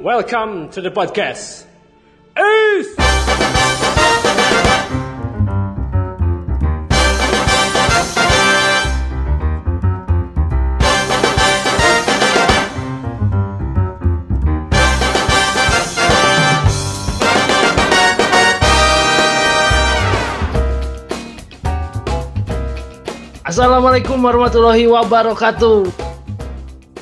Welcome to the podcast. Ace! Assalamualaikum warahmatullahi wabarakatuh.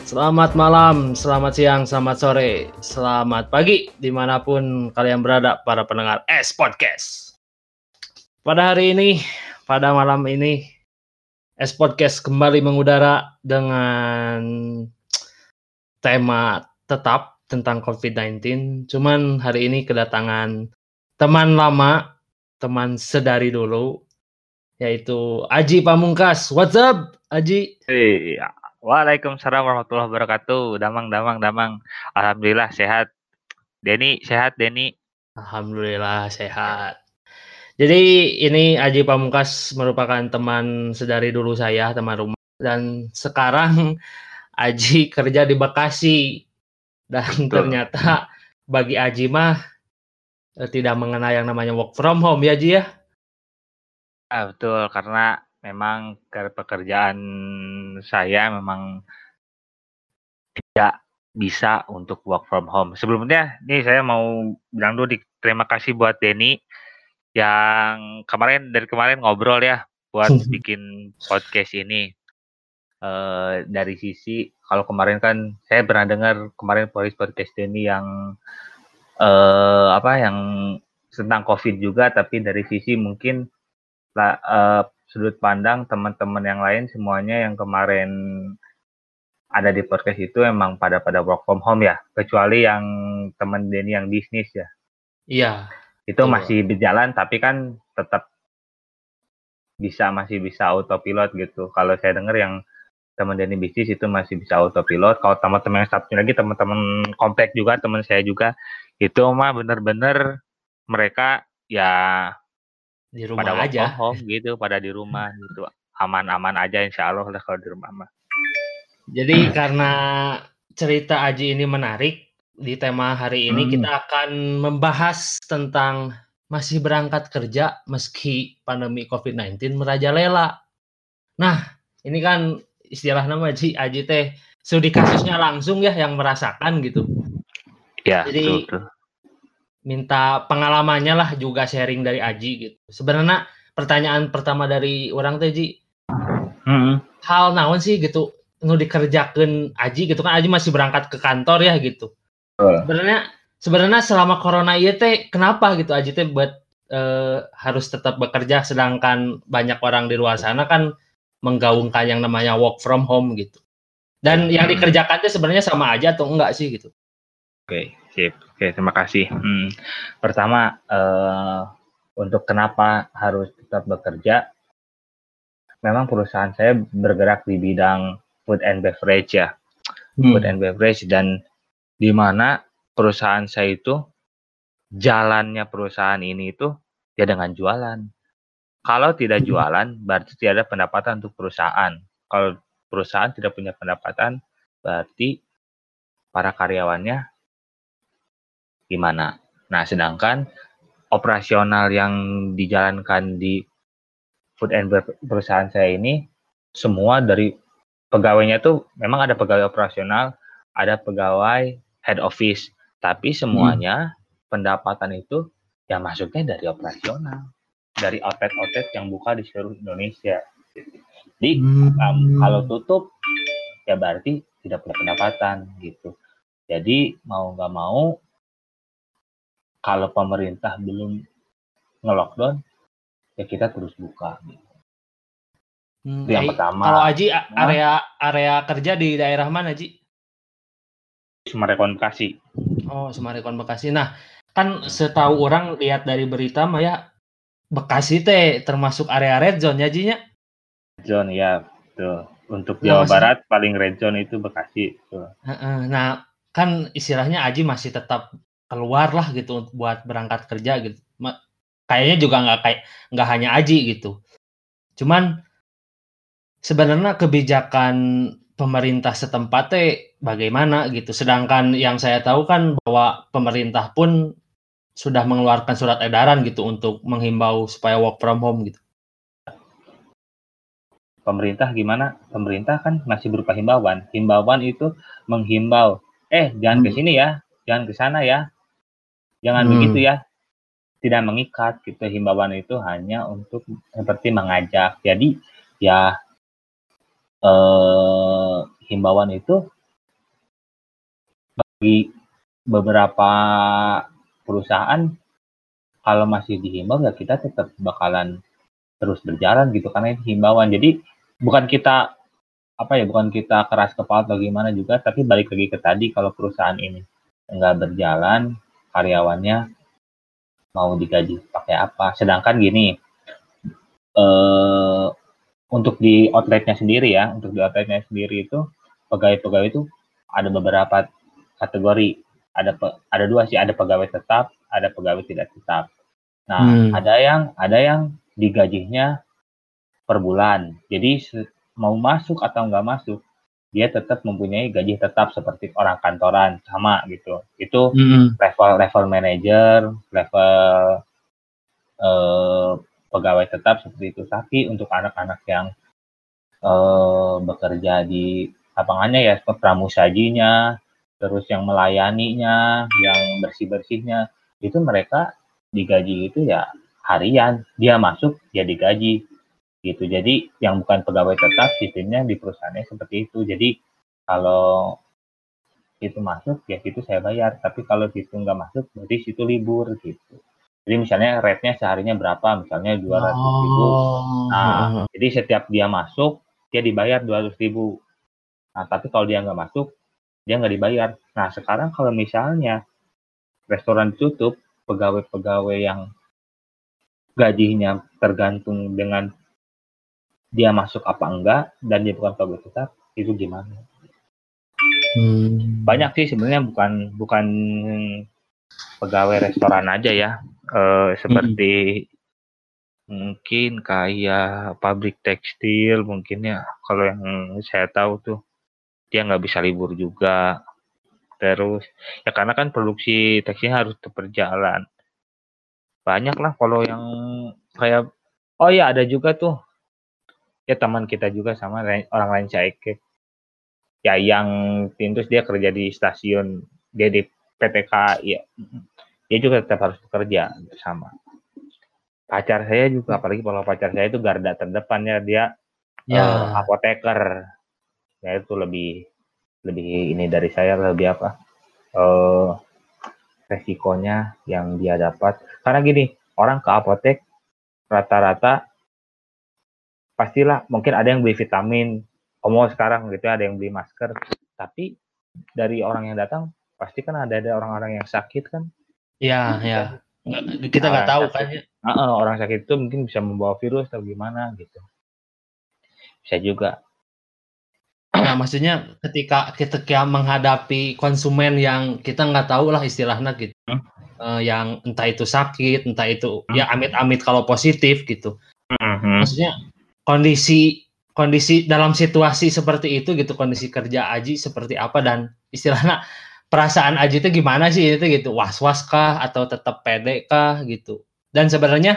Selamat malam, selamat siang, selamat sore, selamat pagi di mana pun kalian berada para pendengar S Podcast. Pada hari ini, pada malam ini, S Podcast kembali mengudara dengan tema tetap tentang COVID-19. Cuman hari ini kedatangan teman lama, teman sedari dulu, yaitu Aji Pamungkas. What's up, Aji? Iya. Waalaikumsalam warahmatullahi wabarakatuh. Damang, damang, damang. Alhamdulillah sehat. Denny sehat, Denny. Alhamdulillah sehat. Jadi ini Aji Pamungkas merupakan teman sedari dulu saya, teman rumah. Dan sekarang Aji kerja di Bekasi. Dan Betul. ternyata bagi Aji mah eh, tidak mengenal yang namanya work from home ya Aji ya? Ah, betul, karena memang ke- pekerjaan saya memang tidak bisa untuk work from home. Sebelumnya, nih saya mau bilang dulu di, terima kasih buat Denny yang kemarin dari kemarin ngobrol ya buat bikin podcast ini. Eh dari sisi kalau kemarin kan saya pernah dengar kemarin podcast podcast Denny yang eh apa yang tentang COVID juga, tapi dari sisi mungkin eh, sudut pandang teman-teman yang lain semuanya yang kemarin ada di podcast itu emang pada pada work from home ya, kecuali yang teman Denny yang bisnis ya. Iya. Itu Betul. masih berjalan tapi kan tetap bisa masih bisa autopilot gitu. Kalau saya dengar yang teman Denny bisnis itu masih bisa autopilot. Kalau teman-teman yang satunya lagi teman-teman komplek juga teman saya juga itu mah bener-bener mereka ya Di rumah pada aja. home gitu, pada di rumah gitu. Aman-aman aja insya Allah lah kalau di rumah mah. Jadi karena cerita Aji ini menarik, di tema hari ini Hmm. kita akan membahas tentang masih berangkat kerja meski pandemi COVID-19 merajalela. Nah, ini kan istilah nama Aji, Aji teh studi kasusnya langsung ya yang merasakan gitu. Ya, Jadi- betul, betul. Minta pengalamannya lah juga sharing dari Aji gitu. Sebenarnya pertanyaan pertama dari orang teh Ji, Mm-mm. hal naon sih gitu nu dikerjakan Aji gitu kan Aji masih berangkat ke kantor ya gitu. Betul. Sebenarnya sebenarnya selama corona iya teh kenapa gitu Aji teh buat eh, harus tetap bekerja sedangkan banyak orang di luar sana kan menggaungkan yang namanya work from home gitu. Dan yang Hmm. dikerjakan teh sebenarnya sama aja atau enggak sih gitu. Oke, sip. Oke, terima kasih. Hmm. Pertama, eh, untuk kenapa harus tetap bekerja? Memang perusahaan saya bergerak di bidang food and beverage ya, food and beverage dan di mana perusahaan saya itu jalannya perusahaan ini itu ya dengan jualan. Kalau tidak Hmm. jualan berarti tidak ada pendapatan untuk perusahaan. Kalau perusahaan tidak punya pendapatan berarti para karyawannya gimana. Nah, sedangkan operasional yang dijalankan di food and bev- perusahaan saya ini semua dari pegawainya tuh memang ada pegawai operasional, ada pegawai head office, tapi semuanya pendapatan itu ya masuknya dari operasional, dari outlet-outlet yang buka di seluruh Indonesia. Jadi um, kalau tutup ya berarti tidak punya pendapatan gitu. Jadi mau nggak mau kalau pemerintah belum nge-lockdown ya kita terus buka. Gitu. Hmm, Itu yang pertama. Kalau Aji Nah. area area kerja di daerah mana Ji? Semarang Bekasi. Oh, Sumarekon Bekasi. Nah, kan setahu orang lihat dari berita mah ya Bekasi teh termasuk area red zone ya Ji nya? Zone ya tuh. Untuk Nah, Jawa maksud- Barat paling red zone itu Bekasi. Tuh. Nah, kan istilahnya Aji masih tetap keluar lah gitu untuk buat berangkat kerja gitu. Kayaknya juga nggak kayak nggak hanya Aji gitu. Cuman sebenarnya kebijakan pemerintah setempat teh bagaimana gitu. Sedangkan yang saya tahu kan bahwa pemerintah pun sudah mengeluarkan surat edaran gitu untuk menghimbau supaya work from home gitu. Pemerintah gimana? Pemerintah kan masih berupa himbauan. Himbauan itu menghimbau, eh jangan ke Hmm. sini ya, jangan ke sana ya, jangan Hmm. begitu ya. Tidak mengikat gitu. Himbauan itu hanya untuk seperti mengajak. Jadi ya eh, himbauan itu bagi beberapa perusahaan kalau masih dihimbau ya kita tetap bakalan terus berjalan gitu karena itu himbauan. Jadi bukan kita apa ya bukan kita keras kepala atau gimana juga tapi balik lagi ke tadi kalau perusahaan ini nggak berjalan karyawannya mau digaji pakai apa. Sedangkan gini eh untuk di outletnya sendiri ya untuk di outletnya sendiri itu pegawai-pegawai itu ada beberapa kategori. Ada pe- ada dua sih ada pegawai tetap ada pegawai tidak tetap. Nah Hmm. ada yang ada yang digajinya per bulan. Jadi mau masuk atau nggak masuk dia tetap mempunyai gaji tetap seperti orang kantoran sama gitu itu Mm-mm. level level manager, level eh, pegawai tetap seperti itu. Tapi untuk anak-anak yang eh, bekerja di lapangannya ya seperti pramusajinya, terus yang melayaninya, yang bersih-bersihnya, itu mereka digaji itu ya harian. Dia masuk, dia digaji gitu. Jadi yang bukan pegawai tetap sistemnya di perusahaannya seperti itu. Jadi kalau itu masuk ya situ saya bayar tapi kalau situ nggak masuk berarti situ libur gitu jadi misalnya rate-nya seharinya berapa misalnya dua ratus ribu Oh. nah jadi setiap dia masuk dia dibayar dua ratus ribu nah tapi kalau dia nggak masuk dia nggak dibayar nah sekarang kalau misalnya restoran ditutup pegawai-pegawai yang gajinya tergantung dengan dia masuk apa enggak dan dia bukan pegawai tetap itu gimana? Hmm. banyak sih sebenarnya bukan bukan pegawai restoran aja ya. Eh, seperti mungkin kayak pabrik tekstil mungkin ya. Kalau yang saya tahu tuh dia nggak bisa libur juga. Terus ya karena kan produksi tekstilnya harus berjalan. Banyak lah kalau yang kayak oh ya ada juga tuh ya teman kita juga sama orang lain Caike ya. Yang terus dia kerja di stasiun dia di PT KAI ya. Dia juga tetap harus bekerja sama. Pacar saya juga apalagi kalau pacar saya itu garda terdepannya dia Ya. apoteker. Ya itu lebih lebih ini dari saya lebih apa eh resikonya yang dia dapat. Karena gini orang ke apotek rata-rata pastilah mungkin ada yang beli vitamin Omo sekarang gitu ada yang beli masker tapi dari orang yang datang pasti kan ada ada orang-orang yang sakit kan Ya, ya. Nggak- Kita nggak Ah, tahu kan. ya. Orang sakit itu mungkin bisa membawa virus atau gimana gitu bisa juga Nah, maksudnya ketika ketika menghadapi konsumen yang kita nggak tahu lah istilahnya gitu, Hmm. Eh, yang entah itu sakit, entah itu ya amit-amit kalau positif gitu. Mhm. Maksudnya kondisi kondisi dalam situasi seperti itu gitu, kondisi kerja Aji seperti apa dan istilahnya perasaan Aji itu gimana sih itu gitu, was-was kah atau tetap pede kah gitu. Dan sebenarnya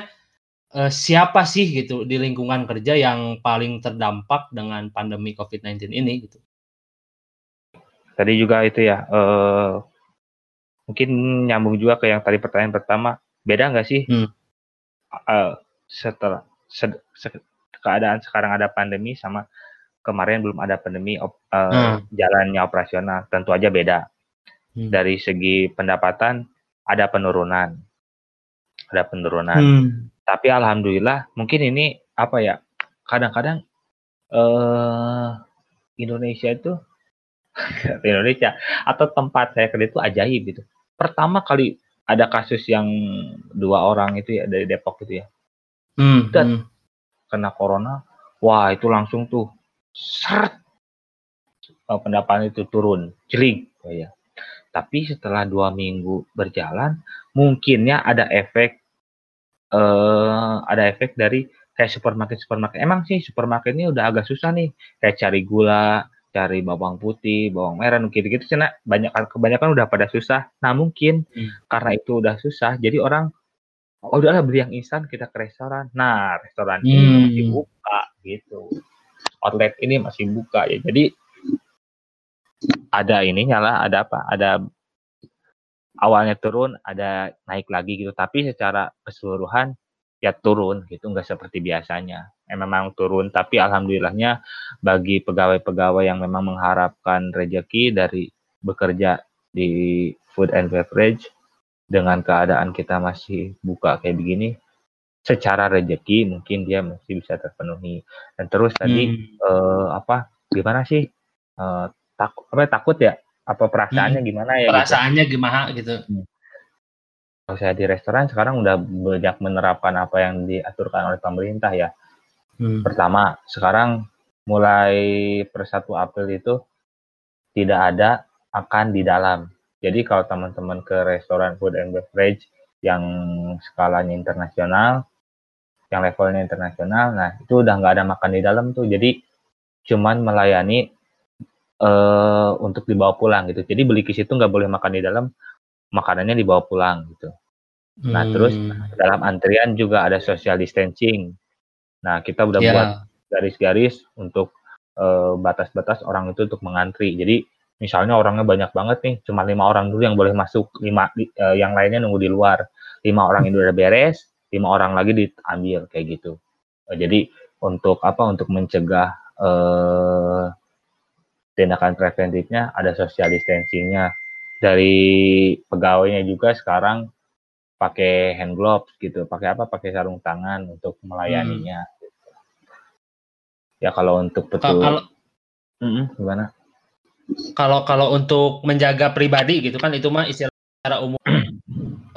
eh, siapa sih gitu di lingkungan kerja yang paling terdampak dengan pandemi COVID-19 ini gitu. tadi juga itu ya eh mungkin nyambung juga ke yang tadi pertanyaan pertama beda nggak sih Hmm. eh, setelah se- se- keadaan sekarang ada pandemi sama kemarin belum ada pandemi op- eh, Hmm. jalannya operasional tentu aja beda Hmm. dari segi pendapatan ada penurunan ada penurunan Hmm. tapi alhamdulillah mungkin ini apa ya kadang-kadang eh Indonesia itu Indonesia atau tempat saya kerja itu ajaib gitu pertama kali ada kasus yang dua orang itu ya dari Depok itu ya Hmm. Dan- hmm. Kena corona wah itu langsung tuh seret eh, pendapatan itu turun jering ya tapi setelah dua minggu berjalan mungkinnya ada efek eh ada efek dari kayak supermarket supermarket emang sih supermarket ini udah agak susah nih kayak cari gula cari bawang putih, bawang merah, gitu-gitu cina banyak kebanyakan udah pada susah. Nah mungkin hmm. karena itu udah susah, jadi orang oh udahlah beli yang instan kita ke restoran. Nah restoran hmm. ini masih buka gitu, outlet ini masih buka ya. Jadi ada ini nyala, ada apa? Ada awalnya turun, ada naik lagi gitu. Tapi secara keseluruhan ya turun gitu, nggak seperti biasanya. Eh, memang turun, tapi alhamdulillahnya bagi pegawai-pegawai yang memang mengharapkan rejeki dari bekerja di food and beverage dengan keadaan kita masih buka kayak begini, secara rejeki mungkin dia masih bisa terpenuhi. Dan terus tadi hmm. eh, apa gimana sih eh, takut apa takut ya? Apa perasaannya hmm. gimana ya? Gitu? Perasaannya gitu? gimana gitu? Hmm kalau saya di restoran sekarang udah banyak menerapkan apa yang diaturkan oleh pemerintah ya. Hmm. Pertama, sekarang mulai per 1 April itu tidak ada akan di dalam. Jadi kalau teman-teman ke restoran food and beverage yang skalanya internasional, yang levelnya internasional, nah itu udah nggak ada makan di dalam tuh. Jadi cuman melayani uh, untuk dibawa pulang gitu. Jadi beli ke situ nggak boleh makan di dalam, makanannya dibawa pulang gitu. Nah, hmm. terus dalam antrian juga ada social distancing. Nah, kita udah yeah. buat garis-garis untuk batas batas-batas orang itu untuk mengantri. Jadi, misalnya orangnya banyak banget nih, cuma lima orang dulu yang boleh masuk, lima uh, yang lainnya nunggu di luar. Lima orang itu udah beres, lima orang lagi diambil kayak gitu. Uh, jadi untuk apa? Untuk mencegah uh, tindakan preventifnya ada social distancingnya dari pegawainya juga sekarang pakai hand gloves gitu, pakai apa? Pakai sarung tangan untuk melayaninya. Hmm. Ya kalau untuk betul. Kalau mm -mm, gimana? Kalau kalau untuk menjaga pribadi gitu kan itu mah istilah secara umum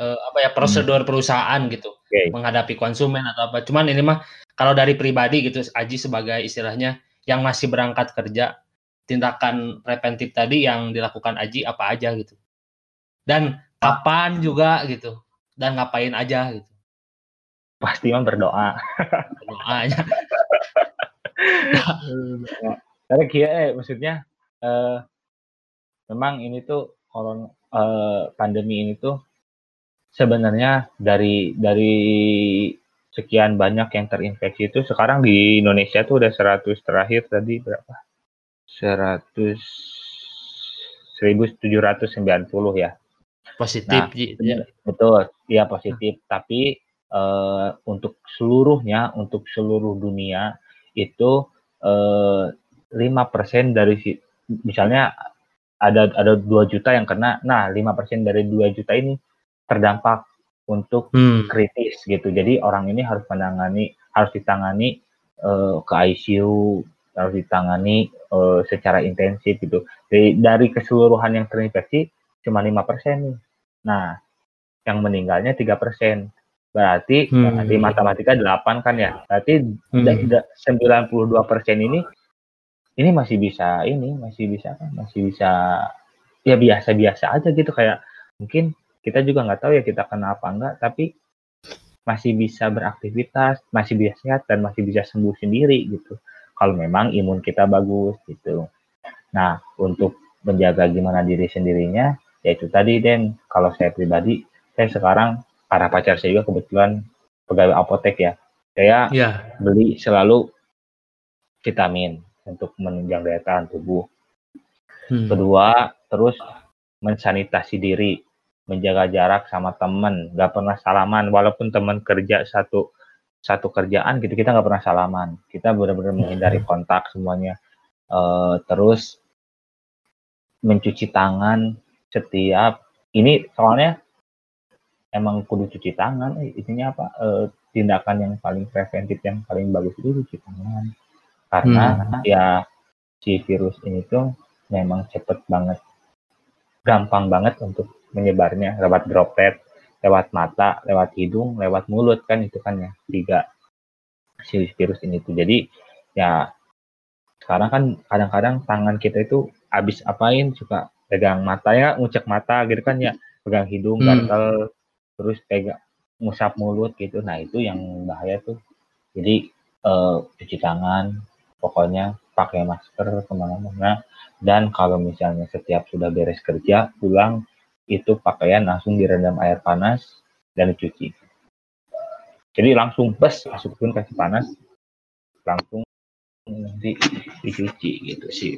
eh, apa ya prosedur hmm. perusahaan gitu okay. menghadapi konsumen atau apa. Cuman ini mah kalau dari pribadi gitu Aji sebagai istilahnya yang masih berangkat kerja tindakan preventif tadi yang dilakukan Aji apa aja gitu. Dan kapan juga gitu dan ngapain aja gitu pasti mah berdoa berdoa aja karena kia eh maksudnya eh, memang ini tuh koron eh, pandemi ini tuh sebenarnya dari dari sekian banyak yang terinfeksi itu sekarang di Indonesia tuh udah 100 terakhir tadi berapa? 100 1790 ya positif nah, gitu ya. betul ya positif hmm. tapi uh, untuk seluruhnya untuk seluruh dunia itu eh, lima uh, persen dari misalnya ada ada dua juta yang kena nah lima persen dari dua juta ini terdampak untuk hmm. kritis gitu jadi orang ini harus menangani harus ditangani uh, ke ICU harus ditangani uh, secara intensif gitu dari, dari keseluruhan yang terinfeksi cuma lima persen nih. Nah, yang meninggalnya tiga persen. Berarti hmm. di matematika delapan kan ya. Berarti hmm. sembilan puluh dua persen ini ini masih bisa ini masih bisa kan masih bisa ya biasa-biasa aja gitu kayak mungkin kita juga nggak tahu ya kita kena apa enggak tapi masih bisa beraktivitas, masih bisa sehat dan masih bisa sembuh sendiri gitu. Kalau memang imun kita bagus gitu. Nah, untuk menjaga gimana diri sendirinya, ya itu tadi Den kalau saya pribadi saya sekarang karena pacar saya juga kebetulan pegawai apotek ya saya ya. beli selalu vitamin untuk menunjang daya tahan tubuh. Hmm. kedua terus mensanitasi diri menjaga jarak sama temen. Nggak pernah salaman walaupun teman kerja satu satu kerjaan gitu kita nggak pernah salaman. Kita benar-benar menghindari hmm. kontak semuanya. Uh, terus mencuci tangan setiap ini soalnya emang kudu cuci tangan eh, intinya apa e, tindakan yang paling preventif yang paling bagus itu cuci tangan karena hmm. ya si virus ini tuh memang cepet banget gampang banget untuk menyebarnya. Lewat droplet lewat mata lewat hidung lewat mulut kan itu kan ya tiga si virus ini tuh. Jadi ya sekarang kan kadang-kadang tangan kita itu habis apain suka pegang matanya ngucek mata gitu kan ya. Pegang hidung hmm. gatal terus pegang ngusap mulut gitu. Nah itu yang bahaya tuh. Jadi uh, cuci tangan pokoknya pakai masker ke mana-mana. Dan kalau misalnya setiap sudah beres kerja pulang itu pakaian langsung direndam air panas dan dicuci jadi langsung bes masukin kasih panas langsung nanti dicuci gitu sih.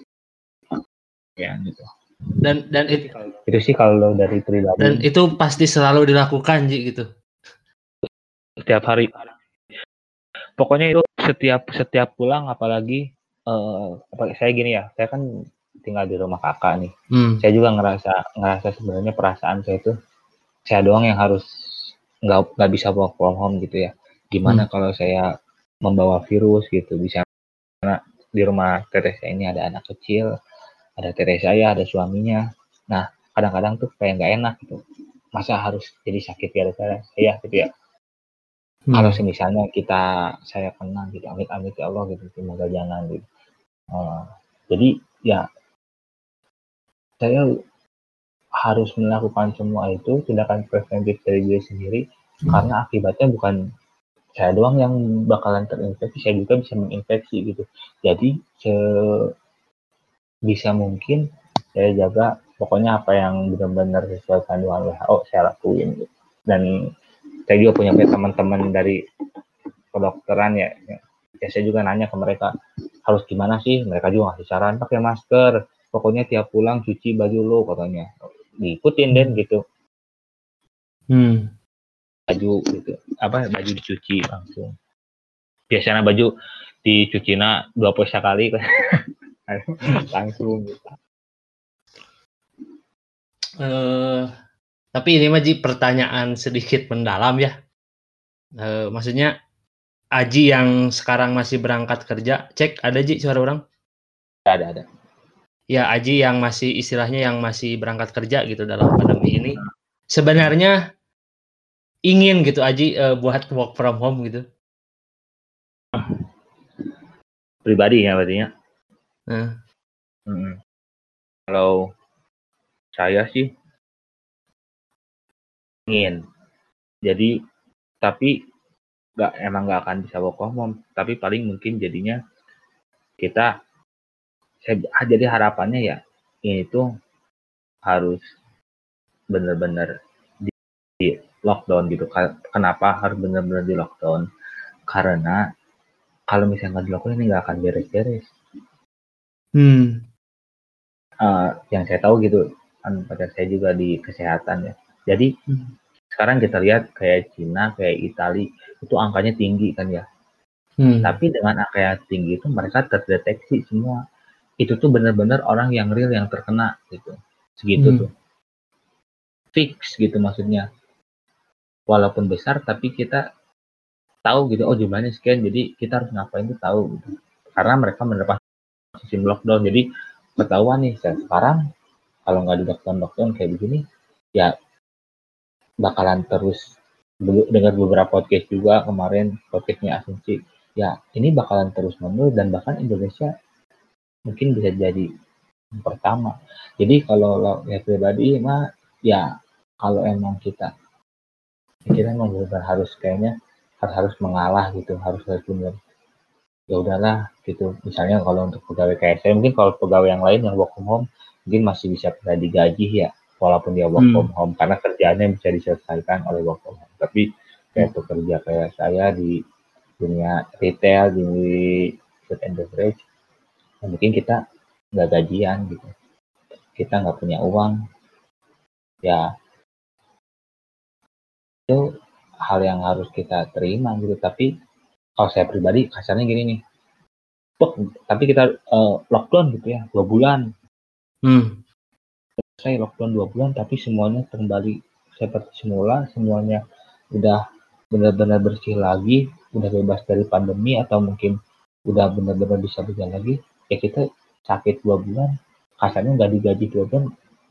Ya gitu. Dan dan it, itu sih kalau dari pribadi. dan itu pasti selalu dilakukan Ji gitu. Setiap hari pokoknya itu setiap setiap pulang apalagi uh, saya gini ya saya kan tinggal di rumah kakak nih. Hmm. saya juga ngerasa ngerasa sebenarnya perasaan saya itu saya doang yang harus nggak nggak bisa work from home gitu ya. Gimana Hmm. kalau saya membawa virus gitu bisa karena di rumah teteh saya ini ada anak kecil ada teteh saya ada suaminya. Nah kadang-kadang tuh kayak nggak enak gitu. Masa harus jadi sakit gara-gara? Saya gitu ya Hmm. kalau misalnya kita saya kena gitu amit-amit ya Allah gitu semoga jangan gitu Eh, jadi ya saya harus melakukan semua itu tindakan preventif dari diri sendiri Hmm. karena akibatnya bukan saya doang yang bakalan terinfeksi saya juga bisa menginfeksi gitu jadi se bisa mungkin saya jaga pokoknya apa yang benar-benar sesuai kandungan WHO saya lakuin gitu. dan saya juga punya teman-teman dari kedokteran ya, ya ya saya juga nanya ke mereka harus gimana sih? Mereka juga ngasih saran pakai masker pokoknya tiap pulang cuci baju lo katanya. Diikutin den gitu. Hmm. baju gitu. Apa baju dicuci langsung. Biasanya baju dicuci na dua puluh sekali. Langsung. Gitu. Eh, tapi ini mah Ji pertanyaan sedikit mendalam ya. Eh, maksudnya Aji yang sekarang masih berangkat kerja, cek ada Ji suara orang? ada ada Ya Aji yang masih istilahnya yang masih berangkat kerja gitu dalam pandemi ini. Sebenarnya ingin gitu Aji eh, buat work from home gitu. pribadi ya berarti ya Nah, Mm-mm. kalau saya sih ingin jadi tapi nggak emang nggak akan bisa work from home. Tapi paling mungkin jadinya kita saya jadi harapannya ya ini tuh harus benar-benar di, di lockdown gitu. Kenapa harus benar-benar di lockdown? Karena kalau misalnya nggak di lockdown ini nggak akan beres-beres. Hmm. Eh, yang saya tahu gitu kan pada saya juga di kesehatan ya jadi Hmm. sekarang kita lihat kayak Cina kayak Itali itu angkanya tinggi kan ya. Hmm. tapi dengan angka yang tinggi itu mereka terdeteksi semua. Itu tuh benar-benar orang yang real yang terkena gitu. Segitu Hmm. tuh. Fix gitu maksudnya. Walaupun besar tapi kita tahu gitu oh jumlahnya sekian jadi kita harus ngapain tuh tahu gitu. Karena mereka menerapkan sistem lockdown. Jadi ketahuan nih saya sekarang kalau nggak di lockdown lockdown kayak begini ya bakalan terus dengar beberapa podcast juga kemarin podcastnya asumsi. Ya ini bakalan terus menerus dan bahkan Indonesia mungkin bisa jadi yang pertama. Jadi kalau lo ya pribadi mah ya kalau emang kita kita emang benar harus kayaknya harus harus mengalah gitu harus harus benar. Ya udahlah gitu. Misalnya kalau untuk pegawai saya mungkin kalau pegawai yang lain yang work from home mungkin masih bisa pada digaji ya walaupun dia work Hmm. from home karena kerjaannya bisa diselesaikan oleh work from home. Tapi kayak pekerja kayak saya di dunia retail di food and beverage ya mungkin kita nggak gajian gitu. Kita nggak punya uang. Ya. Itu hal yang harus kita terima gitu. Tapi kalau saya pribadi kasarnya gini nih. Tapi kita eh, lockdown gitu ya dua bulan. Hmm. Saya lockdown dua bulan tapi semuanya kembali seperti semula semuanya udah benar-benar bersih lagi udah bebas dari pandemi atau mungkin udah benar-benar bisa berjalan lagi ya kita sakit dua bulan kasarnya nggak digaji dua bulan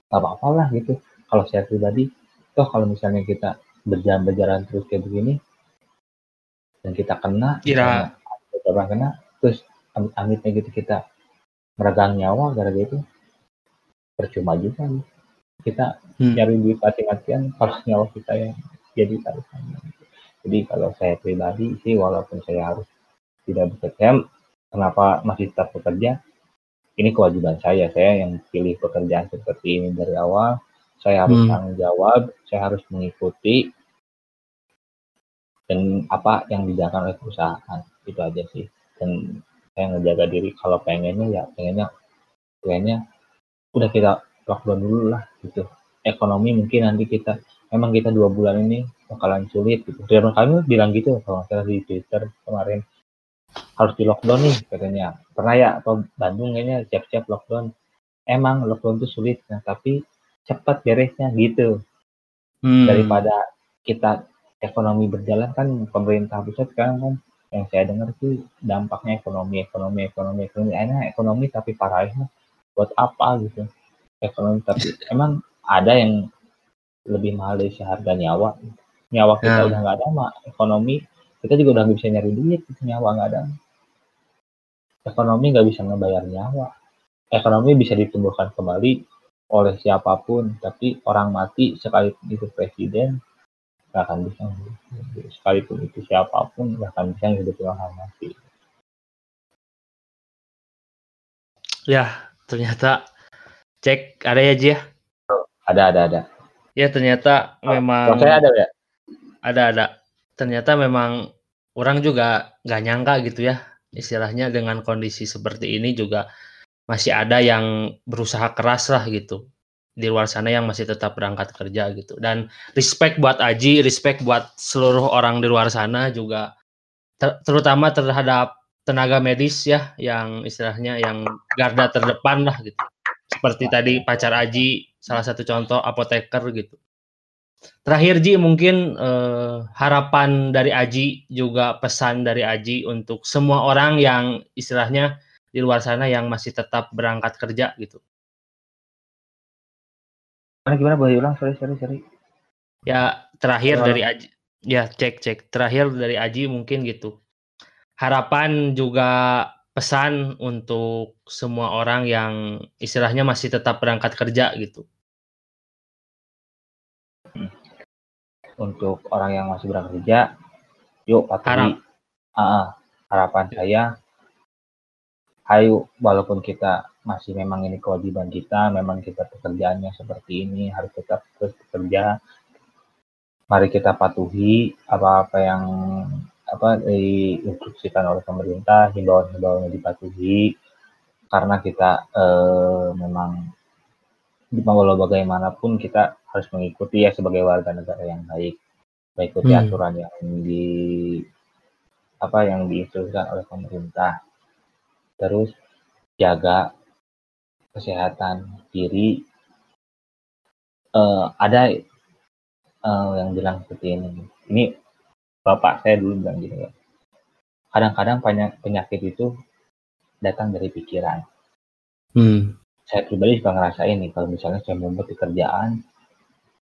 nggak apa-apa lah gitu. Kalau saya pribadi toh kalau misalnya kita berjalan-berjalan terus kayak begini dan kita kena Kira- orang kena terus amit-amitnya gitu kita meregang nyawa gara-gara itu percuma juga kita Hmm. nyari duit mati-matian kalau nyawa kita yang jadi taruhannya gitu. jadi kalau saya pribadi sih walaupun saya harus tidak bekerja kenapa masih tetap bekerja? Ini kewajiban saya. Saya yang pilih pekerjaan seperti ini dari awal. Saya harus Hmm. tanggung jawab saya harus mengikuti dan apa yang dijalankan oleh perusahaan. Itu aja sih. Dan saya ngejaga diri. Kalau pengennya ya pengennya pengennya udah kita lockdown dulu lah gitu. Ekonomi mungkin nanti kita memang kita dua bulan ini bakalan sulit gitu. Dan kami bilang gitu kalau salah di twitter kemarin. Harus di lockdown nih katanya. Pernah ya atau Bandung kayaknya siap-siap lockdown. Emang lockdown itu sulit nah tapi cepat beresnya gitu. Hmm. daripada kita ekonomi berjalan kan pemerintah pusat sekarang kan yang saya dengar sih dampaknya ekonomi ekonomi ekonomi ekonomi. Enak ekonomi tapi parahnya buat apa gitu. Ekonomi tapi emang ada yang lebih mahal dari seharga nyawa. Nyawa kita Ya. udah nggak ada mah ekonomi kita juga udah nggak bisa nyari duit gitu, nyawa nggak ada. Ekonomi nggak bisa ngebayar nyawa. Ekonomi bisa ditumbuhkan kembali oleh siapa pun tapi orang mati sekalipun itu presiden nggak akan bisa sekalipun itu siapa pun nggak akan bisa ngehidupin orang mati. Ya, ternyata cek ada ya Ji ya. ada ada ada Ya ternyata memang kalau saya ada ya ada ada. Ternyata memang orang juga nggak nyangka gitu ya. Istilahnya dengan kondisi seperti ini juga masih ada yang berusaha keras lah gitu di luar sana yang masih tetap berangkat kerja gitu. Dan respect buat Aji, respect buat seluruh orang di luar sana juga ter- terutama terhadap tenaga medis ya yang istilahnya yang garda terdepan lah gitu. Seperti tadi pacar Aji salah satu contoh apoteker gitu. Terakhir Ji mungkin eh, harapan dari Aji juga pesan dari Aji untuk semua orang yang istilahnya di luar sana yang masih tetap berangkat kerja gitu. Gimana gimana boleh ulang sorry sorry sorry Ya terakhir dari Aji ya cek cek terakhir dari Aji mungkin gitu. Harapan juga pesan untuk semua orang yang istilahnya masih tetap berangkat kerja gitu. untuk orang yang masih bekerja yuk Harap. patuhi Ah, ah, harapan saya ayo walaupun kita masih memang ini kewajiban kita memang kita pekerjaannya seperti ini harus tetap terus bekerja mari kita patuhi apa-apa yang apa diinstruksikan oleh pemerintah himbauan-himbauannya dipatuhi. Karena kita eh, memang walau bagaimanapun kita harus mengikuti ya sebagai warga negara yang baik. Mengikuti Hmm. aturan yang di apa yang diinstruksikan oleh pemerintah. Terus jaga kesehatan diri. Eh, ada eh, yang bilang seperti ini. Ini bapak saya dulu bilang gini ya kadang-kadang penyakit itu datang dari pikiran. Hmm. saya pribadi juga ngerasain nih kalau misalnya saya membuat di kerjaan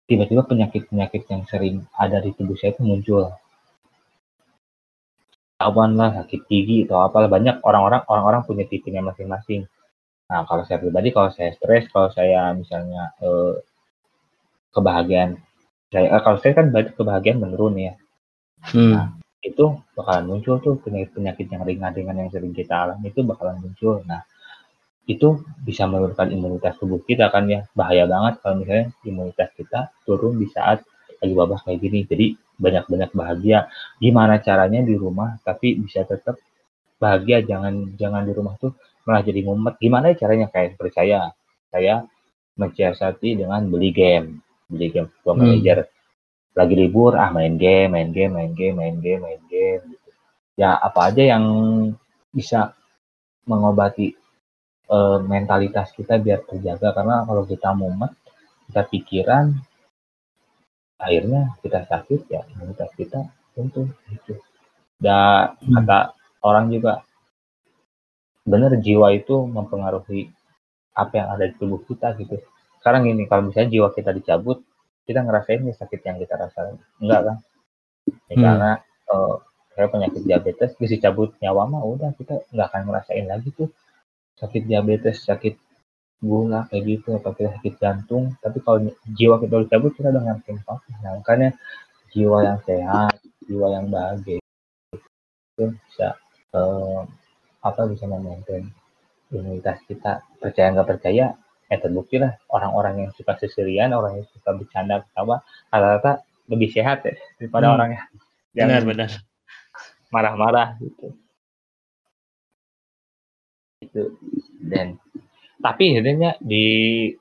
tiba-tiba penyakit-penyakit yang sering ada di tubuh saya itu muncul. Awan lah sakit gigi atau apalah banyak orang-orang orang-orang punya tipenya masing-masing. Nah kalau saya pribadi kalau saya stres kalau saya misalnya eh, kebahagiaan saya eh, kalau saya kan kebahagiaan menurun ya Hmm. itu bakalan muncul tuh penyakit-penyakit yang ringan-ringan yang sering kita alami itu bakalan muncul. Nah, itu bisa menurunkan imunitas tubuh kita kan ya. Bahaya banget kalau misalnya imunitas kita turun di saat lagi wabah kayak gini. Jadi banyak-banyak bahagia. Gimana caranya di rumah tapi bisa tetap bahagia. Jangan jangan di rumah tuh malah jadi ngumet. Gimana ya caranya kayak percaya saya mensiasati dengan beli game, beli game football Hmm. Lagi libur ah main game main game main game main game main game gitu. ya apa aja yang bisa mengobati eh, mentalitas kita biar terjaga karena kalau kita mumet kita pikiran akhirnya kita sakit ya imunitas kita tentu gitu dan Hmm. kata orang juga benar jiwa itu mempengaruhi apa yang ada di tubuh kita gitu sekarang ini kalau misalnya jiwa kita dicabut kita ngerasain nih sakit yang kita rasain. Enggak kan Ya, Hmm. karena eh, kayak penyakit diabetes bisa cabut nyawa mah udah kita nggak akan ngerasain lagi tuh sakit diabetes sakit gula kayak gitu atau kita sakit jantung. Tapi kalau jiwa kita udah cabut kita udah apa? Nah makanya jiwa yang sehat jiwa yang bahagia itu bisa eh, apa bisa memaintain imunitas kita. Percaya nggak percaya ya terbukti lah orang-orang yang suka seserian orang yang suka bercanda ketawa rata-rata lebih sehat ya daripada Hmm. orang yang Benar benar. marah-marah gitu itu dan tapi sebenarnya di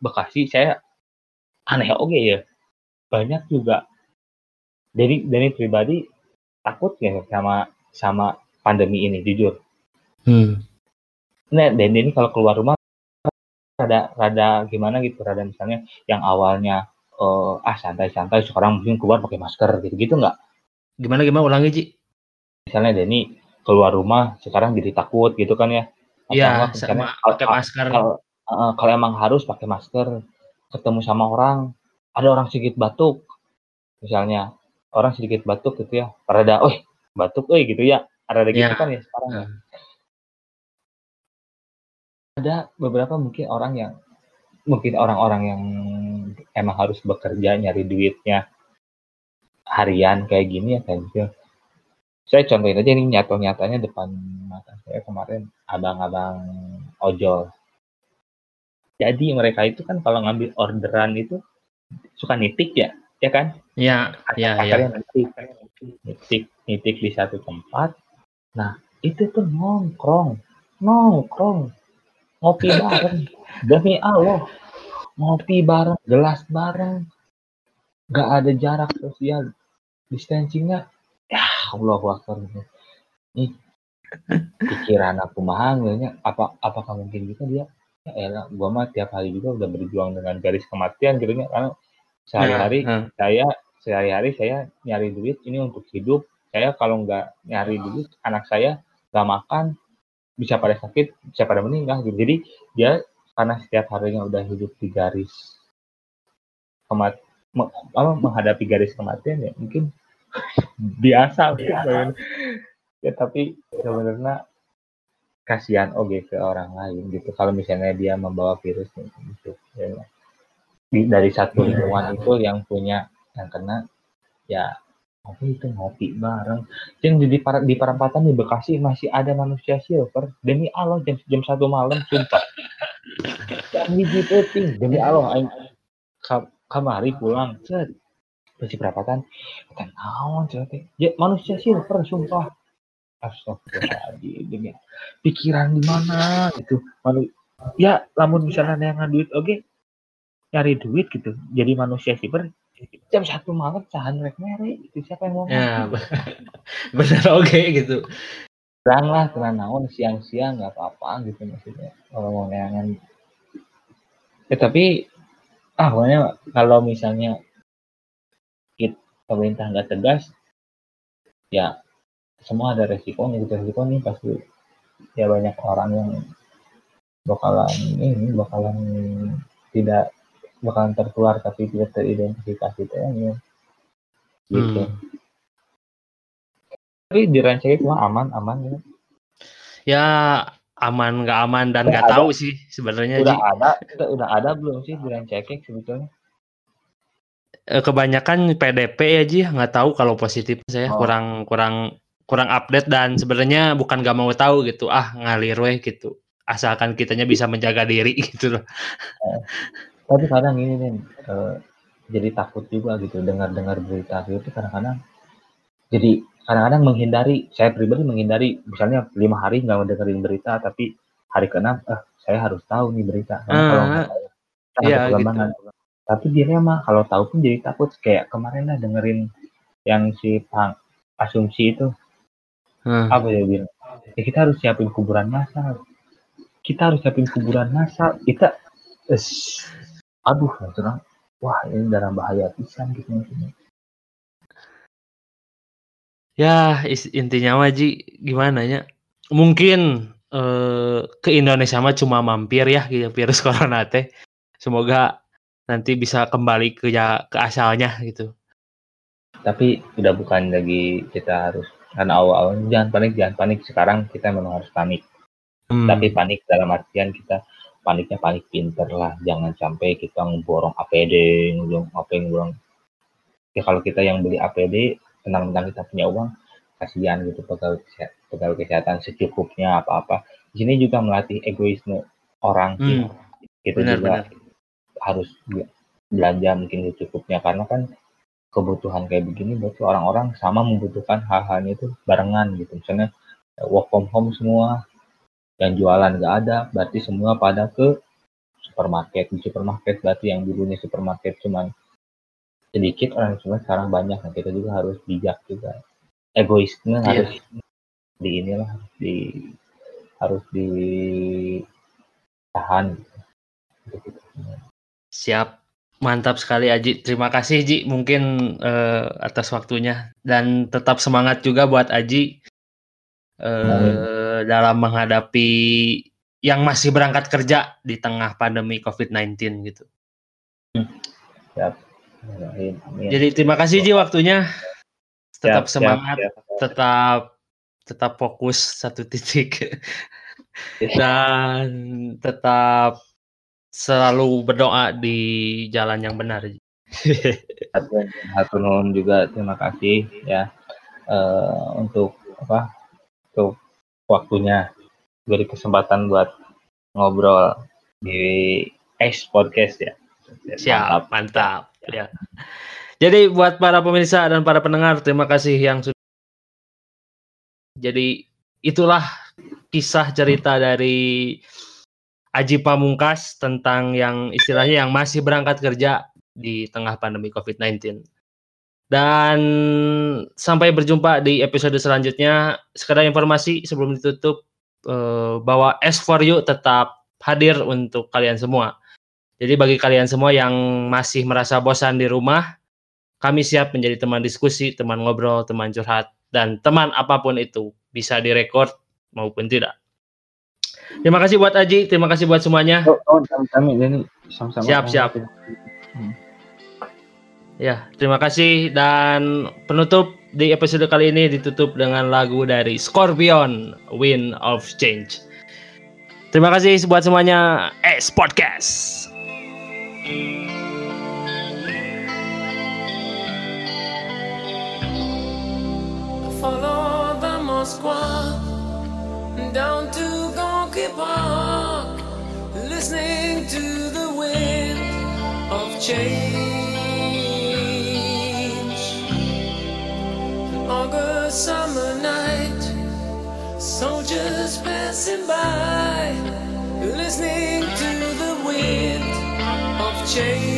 Bekasi saya aneh oke ya banyak juga dari dari pribadi takut ya sama sama pandemi ini jujur Hmm. nah dan ini kalau keluar rumah rada rada gimana gitu rada misalnya yang awalnya eh, ah santai-santai sekarang mungkin keluar pakai masker gitu gitu nggak Gimana gimana ulangi Ji? misalnya Denny keluar rumah sekarang jadi takut gitu kan ya Iya, sama pakai masker. kalau kalau emang harus pakai masker ketemu sama orang ada orang sedikit batuk misalnya orang sedikit batuk gitu ya rada oh batuk eh gitu ya ada gitu Ya. kan ya sekarang ya. Ada beberapa mungkin orang yang mungkin orang-orang yang emang harus bekerja nyari duitnya harian kayak gini ya kayak gitu. Saya contohin aja nih nyata-nyatanya depan mata saya kemarin abang-abang ojol. Jadi mereka itu kan kalau ngambil orderan itu suka nitik ya ya kan? Iya, iya, iya. Nitik. Nitik nitik di satu tempat. Nah itu tuh nongkrong nongkrong ngopi bareng. Demi Allah ngopi bareng gelas bareng. Nggak ada jarak sosial distancingnya. Ya Allah Akbar. Ini pikiran aku mahal apa apakah mungkin juga dia? Ya elah gua mah tiap hari juga udah berjuang dengan garis kematian gitu ya karena sehari-hari Nah, saya sehari-hari saya nyari duit ini untuk hidup. Saya kalau nggak nyari duit anak saya nggak makan bisa pada sakit bisa pada meninggal gitu jadi dia karena setiap harinya udah hidup di garis kemat me- apa, menghadapi garis kematian ya mungkin biasa mungkin. ya tapi sebenarnya kasihan oke ke orang lain gitu kalau misalnya dia membawa virus gitu ya. Dari satu lingkungan itu yang punya yang kena ya ngopi itu? Ngopi bareng. Yang di para- di perempatan di Bekasi masih ada manusia silver. Demi Allah jam jam satu malam sumpah. Hiji penting demi Allah aing ka- kamari pulang. Set. Masih perempatan. Cenah teh ya manusia silver sumpah. Astagfirullahaladzim pikiran di mana? Gitu. Manu- ya lamun misalnya yang duit oke. Nyari duit gitu. Jadi manusia silver jam satu malam cahan rek mere itu siapa yang mau ya, benar oke gitu. terang lah tenang naon siang-siang nggak apa-apa gitu maksudnya kalau mau neangan ya tapi ah pokoknya kalau misalnya kita pemerintah nggak tegas ya semua ada resikonya gitu resikonya pasti ya banyak orang yang bakalan ini bakalan tidak bakalan tertular tapi tidak teridentifikasi kayaknya gitu Hmm. tapi di Rancake cuma aman aman ya Ya aman nggak aman dan nggak tahu sih sebenarnya udah Ji. ada udah, udah ada belum sih di Rancake sebetulnya Eh, Kebanyakan PDP ya Ji, nggak tahu kalau positif saya Oh. kurang kurang kurang update dan sebenarnya bukan nggak mau tahu gitu. Ah ngalir weh gitu. Asalkan kitanya bisa menjaga diri gitu loh. Tapi kadang ini nih eh, jadi takut juga gitu dengar-dengar berita gitu kadang-kadang jadi kadang-kadang menghindari saya pribadi menghindari misalnya lima hari nggak dengerin berita tapi hari keenam eh saya harus tahu nih berita. Karena kalau nggak iya, perkembangan tapi dilema kalau tahu pun jadi takut. Kayak kemarin lah dengerin yang si Pang asumsi itu. Hmm. apa ya bilang? Ya kita harus siapin kuburan massal kita harus siapin kuburan massal kita es, aduh maksudnya wah ini dalam bahaya pisan gitu maksudnya Ya intinya mah Ji gimana ya? Mungkin eh, ke Indonesia mah cuma mampir ya gitu virus corona teh. Semoga nanti bisa kembali ke ya, ke asalnya gitu. tapi udah bukan lagi kita harus karena awal-awal jangan panik jangan panik sekarang kita memang harus panik Hmm. tapi panik dalam artian kita paniknya panik pinter lah jangan sampai kita ngeborong APD ngeborong apa yang ngeborong ya kalau kita yang beli APD tenang-tenang kita punya uang kasihan gitu pegawai kesehatan, pegawai kesehatan secukupnya apa-apa. Di sini juga melatih egoisme orang sih. Hmm, Kita benar, juga benar. harus be- belanja mungkin secukupnya karena kan kebutuhan kayak begini berarti orang-orang sama membutuhkan hal-halnya itu barengan gitu. Misalnya work from home semua yang jualan nggak ada berarti semua pada ke supermarket di supermarket berarti yang dulunya supermarket cuman sedikit orang cuma sekarang banyak nah kita juga harus bijak juga egoisme Iya. harus di inilah di harus ditahan gitu. Siap. Mantap sekali Aji. Terima kasih Ji mungkin eh, atas waktunya dan tetap semangat juga buat Aji eh, dalam menghadapi yang masih berangkat kerja di tengah pandemi COVID-19 gitu. Amin, amin. Jadi terima kasih Ji waktunya. Tetap Siap, siap, semangat, siap. tetap tetap fokus satu titik dan tetap selalu berdoa di jalan yang benar. Nuhun juga terima kasih ya eh, untuk apa untuk waktunya beri kesempatan buat ngobrol di X podcast ya. Siap, mantap. Ya. Jadi buat para pemirsa dan para pendengar, terima kasih yang sudah. Jadi itulah kisah cerita dari Aji Pamungkas tentang yang istilahnya yang masih berangkat kerja di tengah pandemi COVID-19. Dan sampai berjumpa di episode selanjutnya. Sekedar informasi sebelum ditutup eh, bahwa S4U tetap hadir untuk kalian semua. Jadi bagi kalian semua yang masih merasa bosan di rumah, kami siap menjadi teman diskusi, teman ngobrol, teman curhat, dan teman apa pun itu bisa direkord maupun tidak. Terima kasih buat Aji, terima kasih buat semuanya. Oh, oh kami, kami ini sama-sama. Siap, siap. Ya, terima kasih dan penutup di episode kali ini ditutup dengan lagu dari Scorpion, Wind of Change. Terima kasih buat semuanya. S Podcast. Follow the Moskva down to Gorky Park, listening to the wind of change. Listening to the wind of change.